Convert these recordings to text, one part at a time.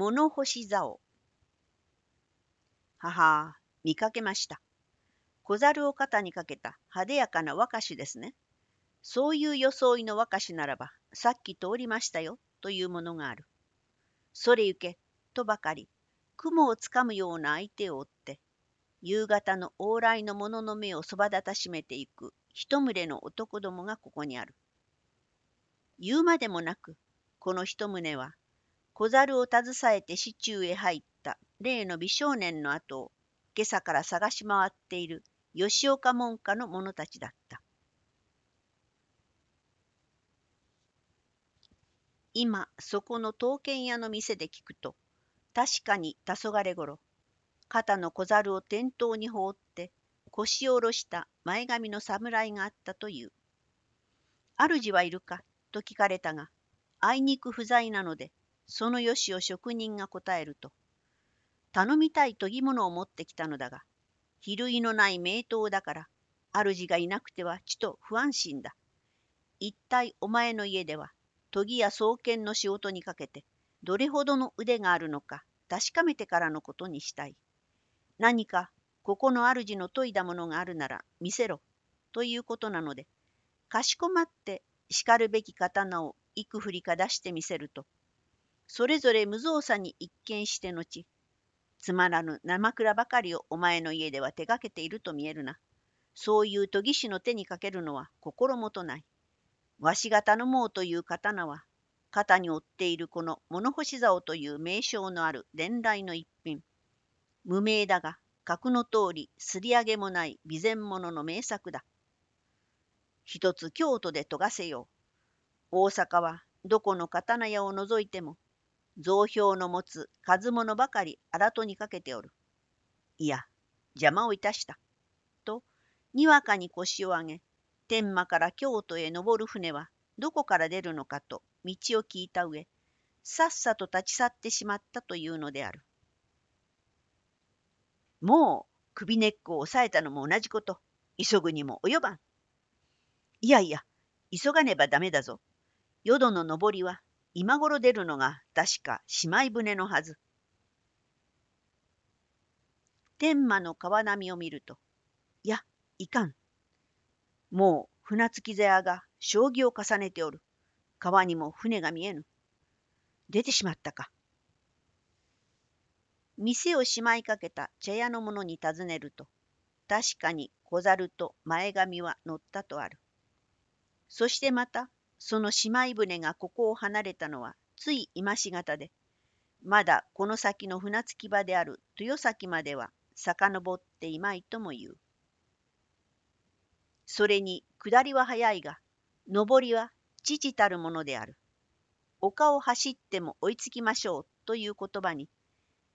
物干し竿。はは、見かけました。小猿を肩にかけた派手やかな若しですね。そういう装いの若しならば、さっき通りましたよ、というものがある。それゆけ、とばかり、雲をつかむような相手を追って、夕方の往来の者の目をそばだたしめていく一群れの男どもがここにある。言うまでもなく、この一棟は、小猿を携えて市中へ入った例の美少年の後を今朝から探し回っている吉岡門下の者たちだった。今そこの刀剣屋の店で聞くと確かに黄昏ごろ肩の小猿を店頭に放って腰を下ろした前髪の侍があったという。主はいるか？と聞かれたがあいにく不在なのでそのよしを職人が答えると頼みたい研ぎ物を持ってきたのだが比類のない名刀だから主がいなくてはちと不安心だ。一体お前の家では研ぎや創建の仕事にかけてどれほどの腕があるのか確かめてからのことにしたい。何かここの主の研いだものがあるなら見せろということなのでかしこまってしかるべき刀を幾振りか出してみせるとそれぞれ無造作に一見して後つまらぬ生蔵ばかりをお前の家では手がけていると見えるな。そういう研ぎ師の手にかけるのは心もとない。わしが頼もうという刀は、肩に負っているこの物干し竿という名称のある伝来の一品。無名だが、格の通り、すり上げもない備前物の名作だ。一つ京都で研がせよう。大阪はどこの刀屋を除いても増票の持つ数物ばかり荒戸にかけておる。いや、邪魔をいたした。と、にわかに腰を上げ、天満から京都へ登る船はどこから出るのかと道を聞いた上、さっさと立ち去ってしまったというのである。もう首根っこを押さえたのも同じこと。急ぐにも及ばん。いやいや、急がねばダメだぞ。淀の登りは今頃出るのが確か姉妹船のはず。天満の川波を見ると、いや、いかん。もう船着き勢が将棋を重ねておる。川にも船が見えぬ。出てしまったか。店をしまいかけた茶屋の者に尋ねると、確かに小猿と前髪は乗ったとある。そしてまたその姉妹船がここを離れたのはつい今しがたで、まだこの先の船着き場である豊崎までは遡っていまいとも言う。それに下りは早いが、上りは父たるものである。丘を走っても追いつきましょうという言葉に、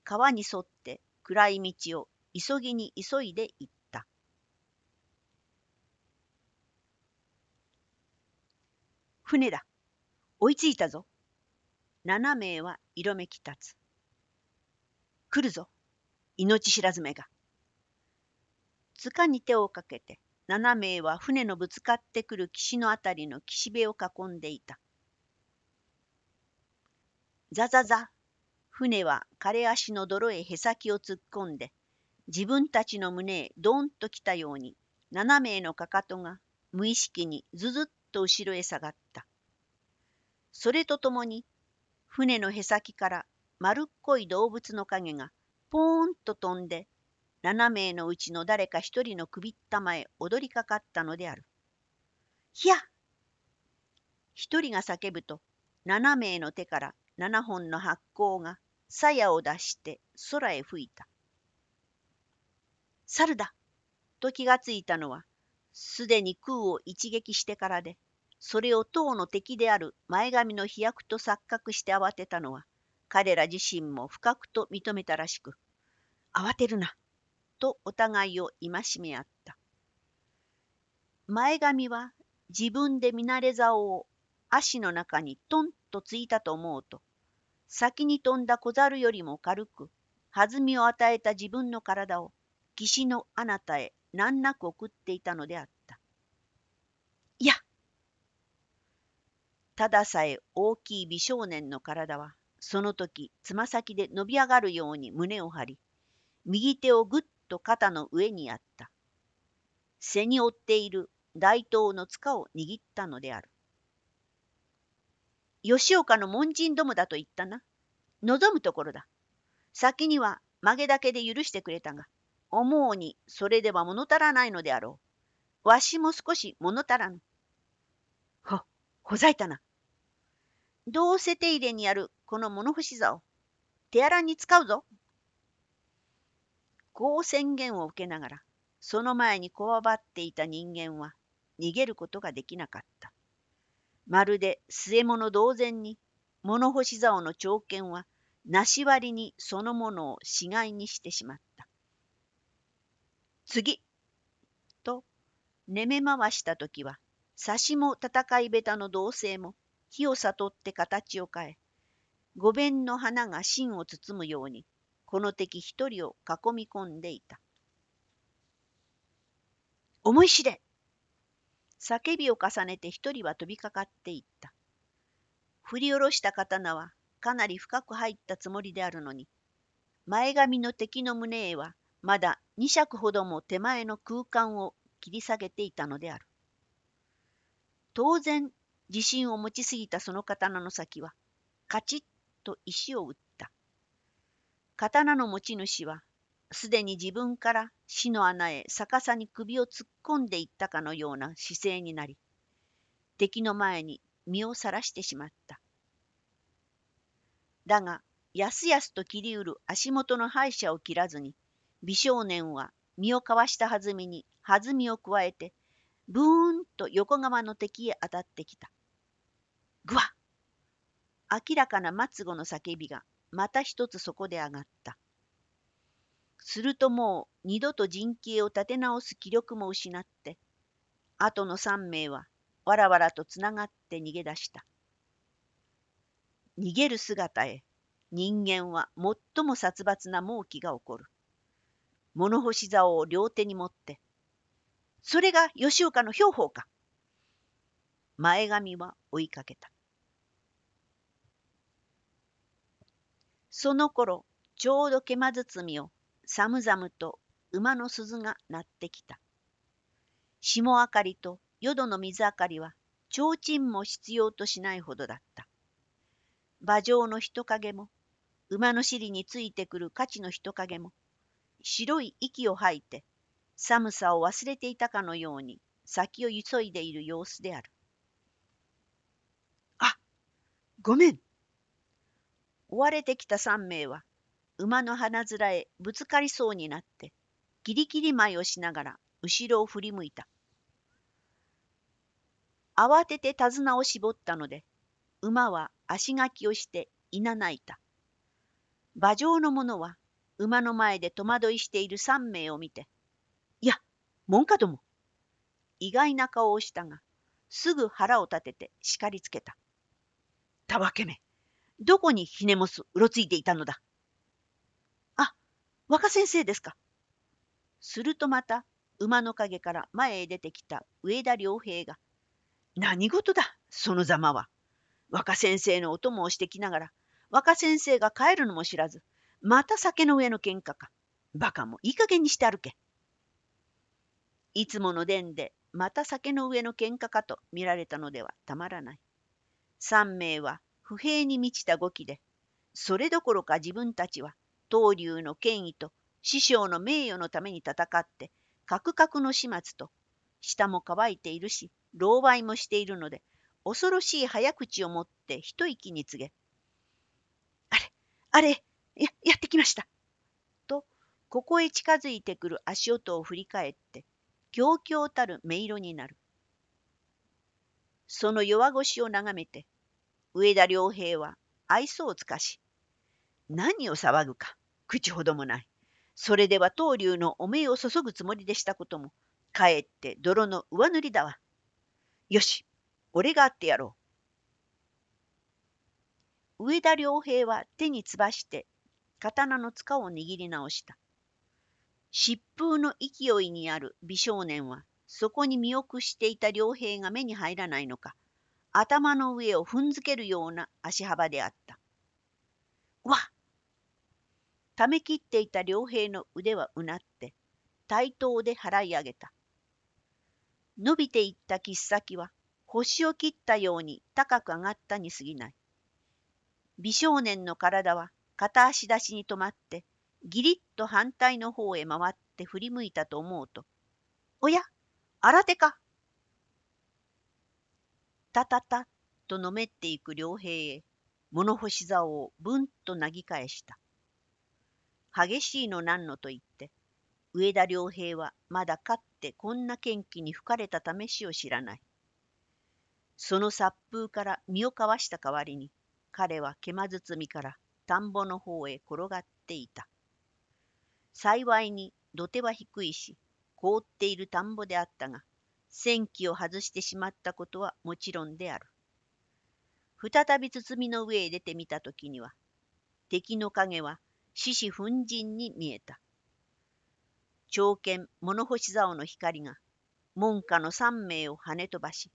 川に沿って暗い道を急ぎに急いで行った。船だ。追いついたぞ。七名は色めき立つ。来るぞ。命知らずめが。塚に手をかけて、七名は船のぶつかってくる岸のあたりの岸辺を囲んでいた。ザザザ。船は枯れ足の泥へへさきを突っ込んで、自分たちの胸へドーンと来たように、七名のかかとが無意識にずずっと後ろへ下がった。それとともに、船のへさきから丸っこい動物の影がポーンと飛んで、7名のうちの誰か一人の首ったまへ踊りかかったのである。ひゃ一人が叫ぶと、7名の手から7本の発光が鞘を出して空へ吹いた。猿だと気がついたのは、すでに空を一撃してからで、それを党の敵である前髪の飛躍と錯覚して慌てたのは、彼ら自身も深くと認めたらしく、慌てるな、とお互いを戒め合った。前髪は自分で見慣れ竿を足の中にトンとついたと思うと、先に飛んだ小猿よりも軽く、弾みを与えた自分の体を岸のあなたへ難なく送っていたのであった。いやたださえ大きい美少年の体は、その時つま先で伸び上がるように胸を張り右手をぐっと肩の上にやった。背に追っている大刀の塚を握ったのである。吉岡の門人どもだと言ったな。望むところだ。先には曲げだけで許してくれたが、思うにそれでは物足らないのであろう。わしも少し物足らぬ。ほ、ほざいたな。どうせ手入れにあるこの物干し座を手荒に使うぞ。こう宣言を受けながら、その前にこわばっていた人間は逃げることができなかった。まるで据え物同然に、物干し竿の長剣は、なし割りにそのものを死骸にしてしまった。次と、寝め回した時は、差しも戦い下手の同性も、火を悟って形を変え、五弁の花が芯を包むように、この敵一人を囲み込んでいた。思い知れ叫びを重ねて一人は飛びかかっていった。振り下ろした刀はかなり深く入ったつもりであるのに、前髪の敵の胸へはまだ二尺ほども手前の空間を切り下げていたのである。当然、自信を持ちすぎたその刀の先は、カチッと石を打った。刀の持ち主は、すでに自分から死の穴へ逆さに首を突っ込んでいったかのような姿勢になり、敵の前に身をさらしてしまった。だが、やすやすと切りうる足元の敗者を切らずに、美少年は身をかわしたはずみに弾みを加えて、ブーンと横側の敵へ当たってきた。ぐわ明らかな末後の叫びがまた一つそこで上がった。するともう二度と陣形を立て直す気力も失って、後の三名はわらわらとつながって逃げ出した。逃げる姿へ人間は最も殺伐な猛気が起こる。物干し竿を両手に持って、それが吉岡の兵法か。前髪は追いかけた。その頃、ちょうど毛間包みを寒々と馬の鈴が鳴ってきた。霜明かりと淀の水明かりは、提灯も必要としないほどだった。馬上の人影も、馬の尻についてくる価値の人影も、白い息を吐いて、寒さを忘れていたかのように先を急いでいる様子である。あ、ごめん。追われてきた三名は、馬の鼻面へぶつかりそうになって、ギリギリ舞をしながら後ろを振り向いた。慌てて手綱を絞ったので、馬は足がきをしていなないた。馬上の者は馬の前で戸惑いしている三名を見て、いや、門下ども。意外な顔をしたが、すぐ腹を立てて叱りつけた。たわけめ、どこにひねもすうろついていたのだ。あ若先生ですか。するとまた馬の陰から前へ出てきた上田良平が、何事だ、そのざまは。若先生のお供をしてきながら、若先生が帰るのも知らず、また酒の上の喧嘩か。バカもいい加減にして歩け。いつもの伝でまた酒の上の喧嘩かと見られたのではたまらない。三名は不平に満ちた語気で、それどころか自分たちは東流の権威と師匠の名誉のために戦って、カクカクの始末と、舌も乾いているし、狼狽もしているので、恐ろしい早口を持って一息に告げ、あれ、あれ、や、やってきました。と、ここへ近づいてくる足音を振り返って、狂々たる音色になる。その弱腰を眺めて、上田良平は愛想をつかし、何を騒ぐか、口ほどもない。それでは東流のお命を注ぐつもりでしたことも、かえって泥の上塗りだわ。よし、俺があってやろう。上田良平は手につばして刀の塚を握り直した。疾風の勢いにある美少年はそこに身を屈していた良平が目に入らないのか頭の上を踏んづけるような足幅であった。うわっためきっていた良平の腕はうなって、対等で払い上げた。伸びていった切っ先は、星を切ったように高く上がったに過ぎない。美少年の体は片足出しに止まって、ぎりっと反対の方へ回って振り向いたと思うと、おや、新手か？たたたとのめっていく良平へ、物干し竿をぶんとなぎ返した。激しいのなんのと言って、上田良平はまだかってこんな元気に吹かれた試しを知らない。その殺風から身をかわした代わりに、彼は獣包みから田んぼの方へ転がっていた。幸いに土手は低いし、凍っている田んぼであったが、戦機を外してしまったことはもちろんである。再び包みの上へ出てみたときには、敵の影は獅子奮陣に見えた。長剣物干し竿の光が門下の三名を跳ね飛ばし、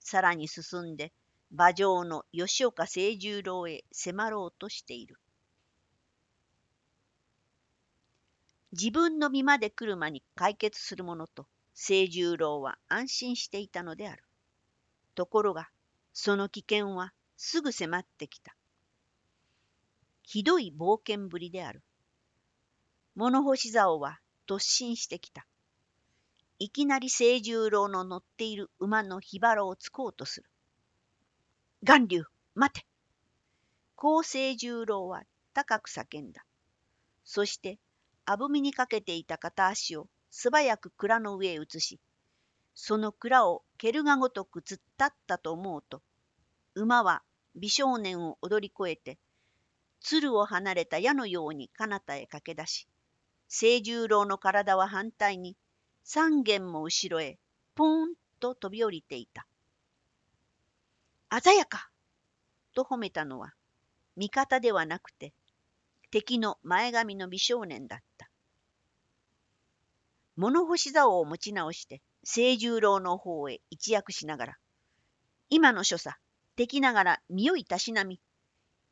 さらに進んで馬上の吉岡清十郎へ迫ろうとしている。自分の身まで来る間に解決するものと清十郎は安心していたのである。ところが、その危険はすぐ迫ってきた。ひどい冒険ぶりである。物干し竿は突進してきた。いきなり清十郎の乗っている馬の火腹をつこうとする。巌流、待て高清十郎は高く叫んだ。そして、あぶみにかけていた片足を素早く蔵の上へ移し、その蔵を蹴るがごとく突っ立ったと思うと、馬は美少年を踊り越えて、鶴を離れた矢のように彼方へ駆け出し、清十郎の体は反対に三軒も後ろへポーンと飛び降りていた。鮮やかと褒めたのは味方ではなくて敵の前髪の美少年だった。物干し竿を持ち直して清十郎の方へ一躍しながら今の所作敵ながら身をいたしなみ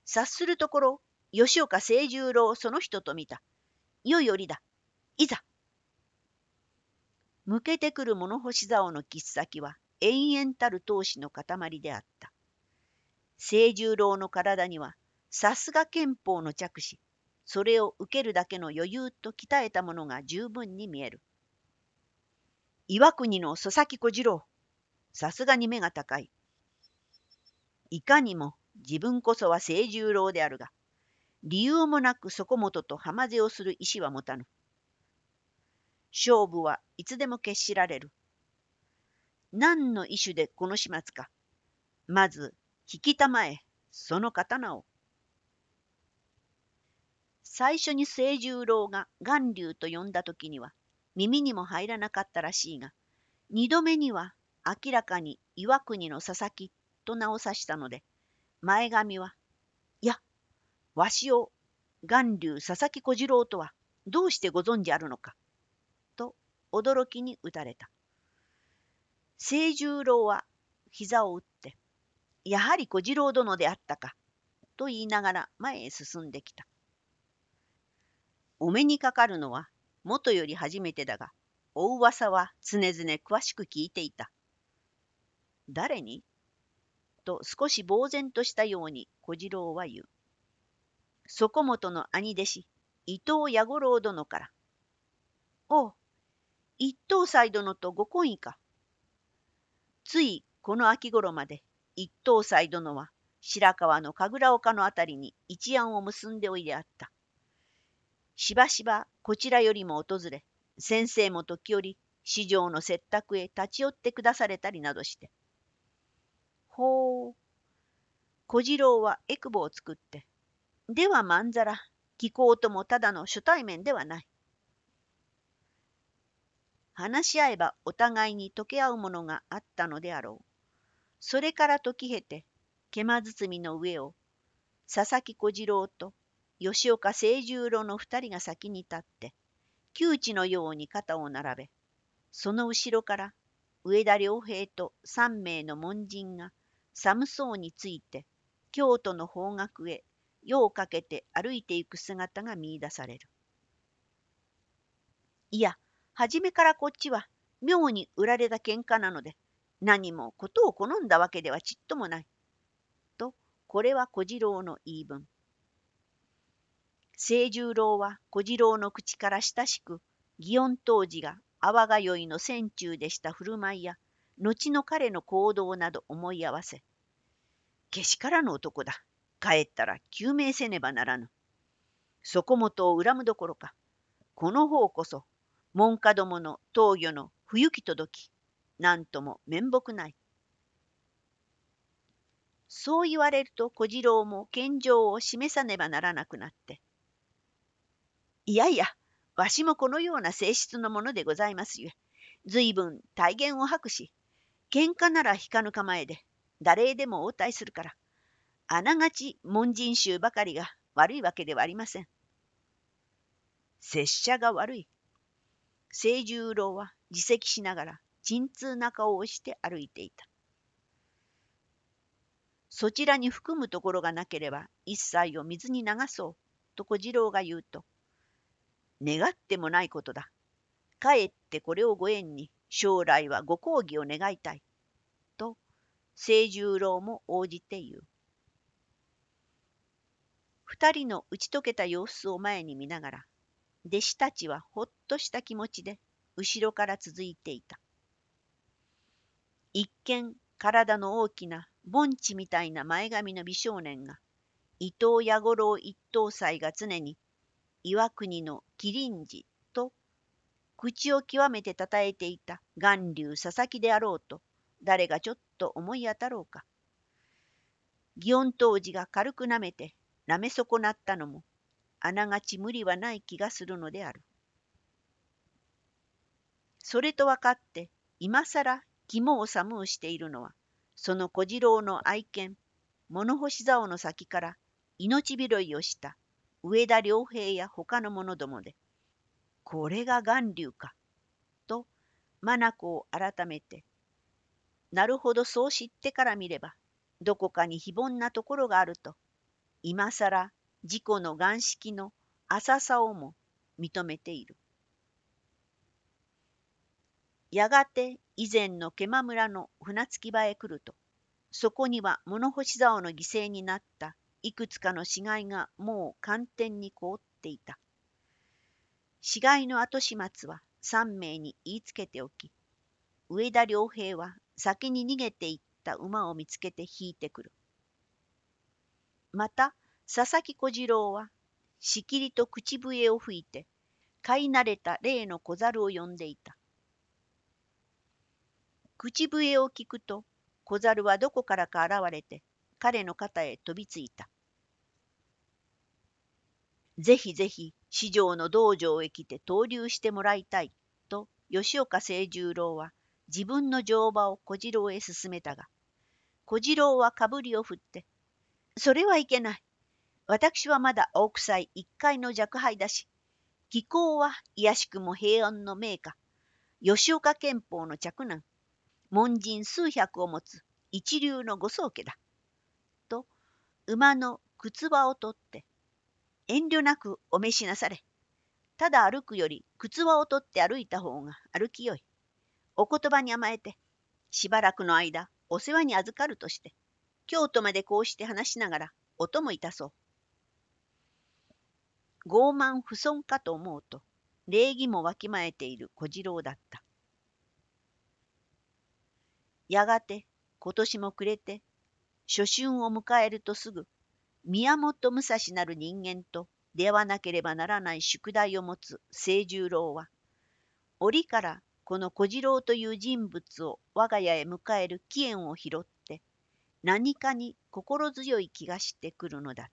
察するところ吉岡清十郎その人と見た。よいよりだ。いざ向けてくる物干し竿の切っ先は延々たる闘志の塊であった。清十郎の体にはさすが憲法の着手、それを受けるだけの余裕と鍛えたものが十分に見える。岩国の佐々木小次郎、さすがに目が高い。いかにも自分こそは清十郎であるが、理由もなくそこもとと浜勢をする意志は持たぬ。勝負はいつでも決しられる。何の意種でこの始末か。まず、引きたまえ、その刀を。最初に清十郎が巌流と呼んだ時には、耳にも入らなかったらしいが、二度目には明らかに岩国の佐々木と名を指したので、前髪は、いや、わしを巌流佐々木小次郎とはどうしてご存じあるのか。と驚きに打たれた。清十郎は膝を打って、やはり小次郎殿であったか、と言いながら前へ進んできた。お目にかかるのは元より初めてだが、お噂は常々詳しく聞いていた。誰に？と少し呆然としたように小次郎は言う。そこもとの兄弟子、伊藤弥五郎殿から。おう、一等斎殿とご婚姻か。ついこの秋頃まで一等斎殿は白川の神楽岡のあたりに一案を結んでおいであった。しばしばこちらよりも訪れ、先生も時折市場の接託へ立ち寄ってくだされたりなどして。ほう。小次郎はエクボを作って、ではまんざら、気候ともただの初対面ではない。話し合えばお互いに溶け合うものがあったのであろう。それから時経て、獣包みの上を、佐々木小次郎と吉岡清十郎の二人が先に立って、窮地のように肩を並べ、その後ろから上田良平と三名の門人が寒そうについて、京都の方角へ夜をかけて歩いていく姿が見いだされる。いや、初めからこっちは妙に売られた喧嘩なので、何もことを好んだわけではちっともない。と、これは小次郎の言い分。清十郎は小次郎の口から親しく、祇園当時が阿波が宵の戦中でした振る舞いや、後の彼の行動など思い合わせ、けしからぬ男だ。帰ったら救命せねばならぬ。そこもとを恨むどころか、この方こそ、門下どもの闘魚の不行き届き、なんとも面目ない。そう言われると小次郎も献上を示さねばならなくなって。いやいや、わしもこのような性質のものでございますゆえ、随分大言を吐くし、喧嘩なら引かぬ構えで、誰でも応対するから、あながち門人衆ばかりが悪いわけではありません。拙者が悪い。清十郎は自責しながら鎮痛な顔をして歩いていた。そちらに含むところがなければ一切を水に流そうと小次郎が言うと、願ってもないことだ。かえってこれをご縁に将来はご講義を願いたい。と清十郎も応じて言う。二人の打ち解けた様子を前に見ながら、弟子たちはほっとした気持ちで後ろから続いていた。一見体の大きな盆地みたいな前髪の美少年が、伊藤弥五郎一等祭が常に岩国の麒麟寺と口を極めてたたえていた巌流佐々木であろうと誰がちょっと思い当たろうか。祇園当時が軽くなめてなめ損なったのもあながち無理はない気がするのである。それと分かって今更肝を寒うしているのはその小次郎の愛犬物干し竿の先から命拾いをした上田良平や他の者どもでこれが巌流かと眼を改めてなるほどそう知ってから見ればどこかに非凡なところがあると今更自己の眼識の浅さをも認めている。やがて以前の毛間村の船着き場へ来ると、そこには物干し竿の犠牲になったいくつかの死骸がもう寒天に凍っていた。死骸の後始末は三名に言いつけておき、上田良平は先に逃げていった馬を見つけて引いてくる。また、佐々木小次郎は、しきりと口笛を吹いて、飼い慣れた例の小猿を呼んでいた。口笛を聞くと小猿はどこからか現れて彼の肩へ飛びついた。ぜひぜひ四条の道場へ来て投留してもらいたいと吉岡清十郎は自分の乗馬を小次郎へ勧めたが小次郎はかぶりを振って「それはいけない。私はまだ大臭い一階の若輩だし気候は卑しくも平安の名家吉岡憲法の嫡男門人数百を持つ一流のご宗家だ。と馬の靴輪を取って遠慮なくお召しなされ。ただ歩くより靴輪を取って歩いた方が歩きよい。お言葉に甘えてしばらくの間お世話に預かるとして京都までこうして話しながらお供いたそう。傲慢不尊かと思うと礼儀もわきまえている小次郎だった。やがて今年も暮れて初春を迎えるとすぐ宮本武蔵なる人間と出会わなければならない宿題を持つ清十郎は折からこの小次郎という人物を我が家へ迎える起源を拾って何かに心強い気がしてくるのだっ。